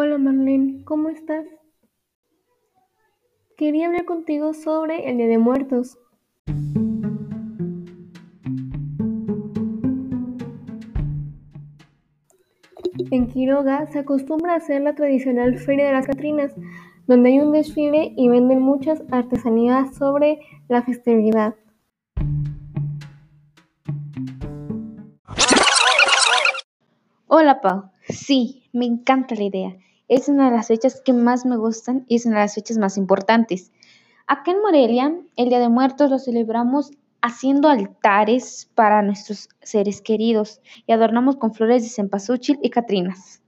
Hola Marlene, ¿cómo estás? Quería hablar contigo sobre el Día de Muertos. En Quiroga se acostumbra a hacer la tradicional Feria de las Catrinas, donde hay un desfile y venden muchas artesanías sobre la festividad. Hola Pau, sí, me encanta la idea. Es una de las fechas que más me gustan y es una de las fechas más importantes. Acá en Morelia, el Día de Muertos lo celebramos haciendo altares para nuestros seres queridos y adornamos con flores de cempasúchil y catrinas.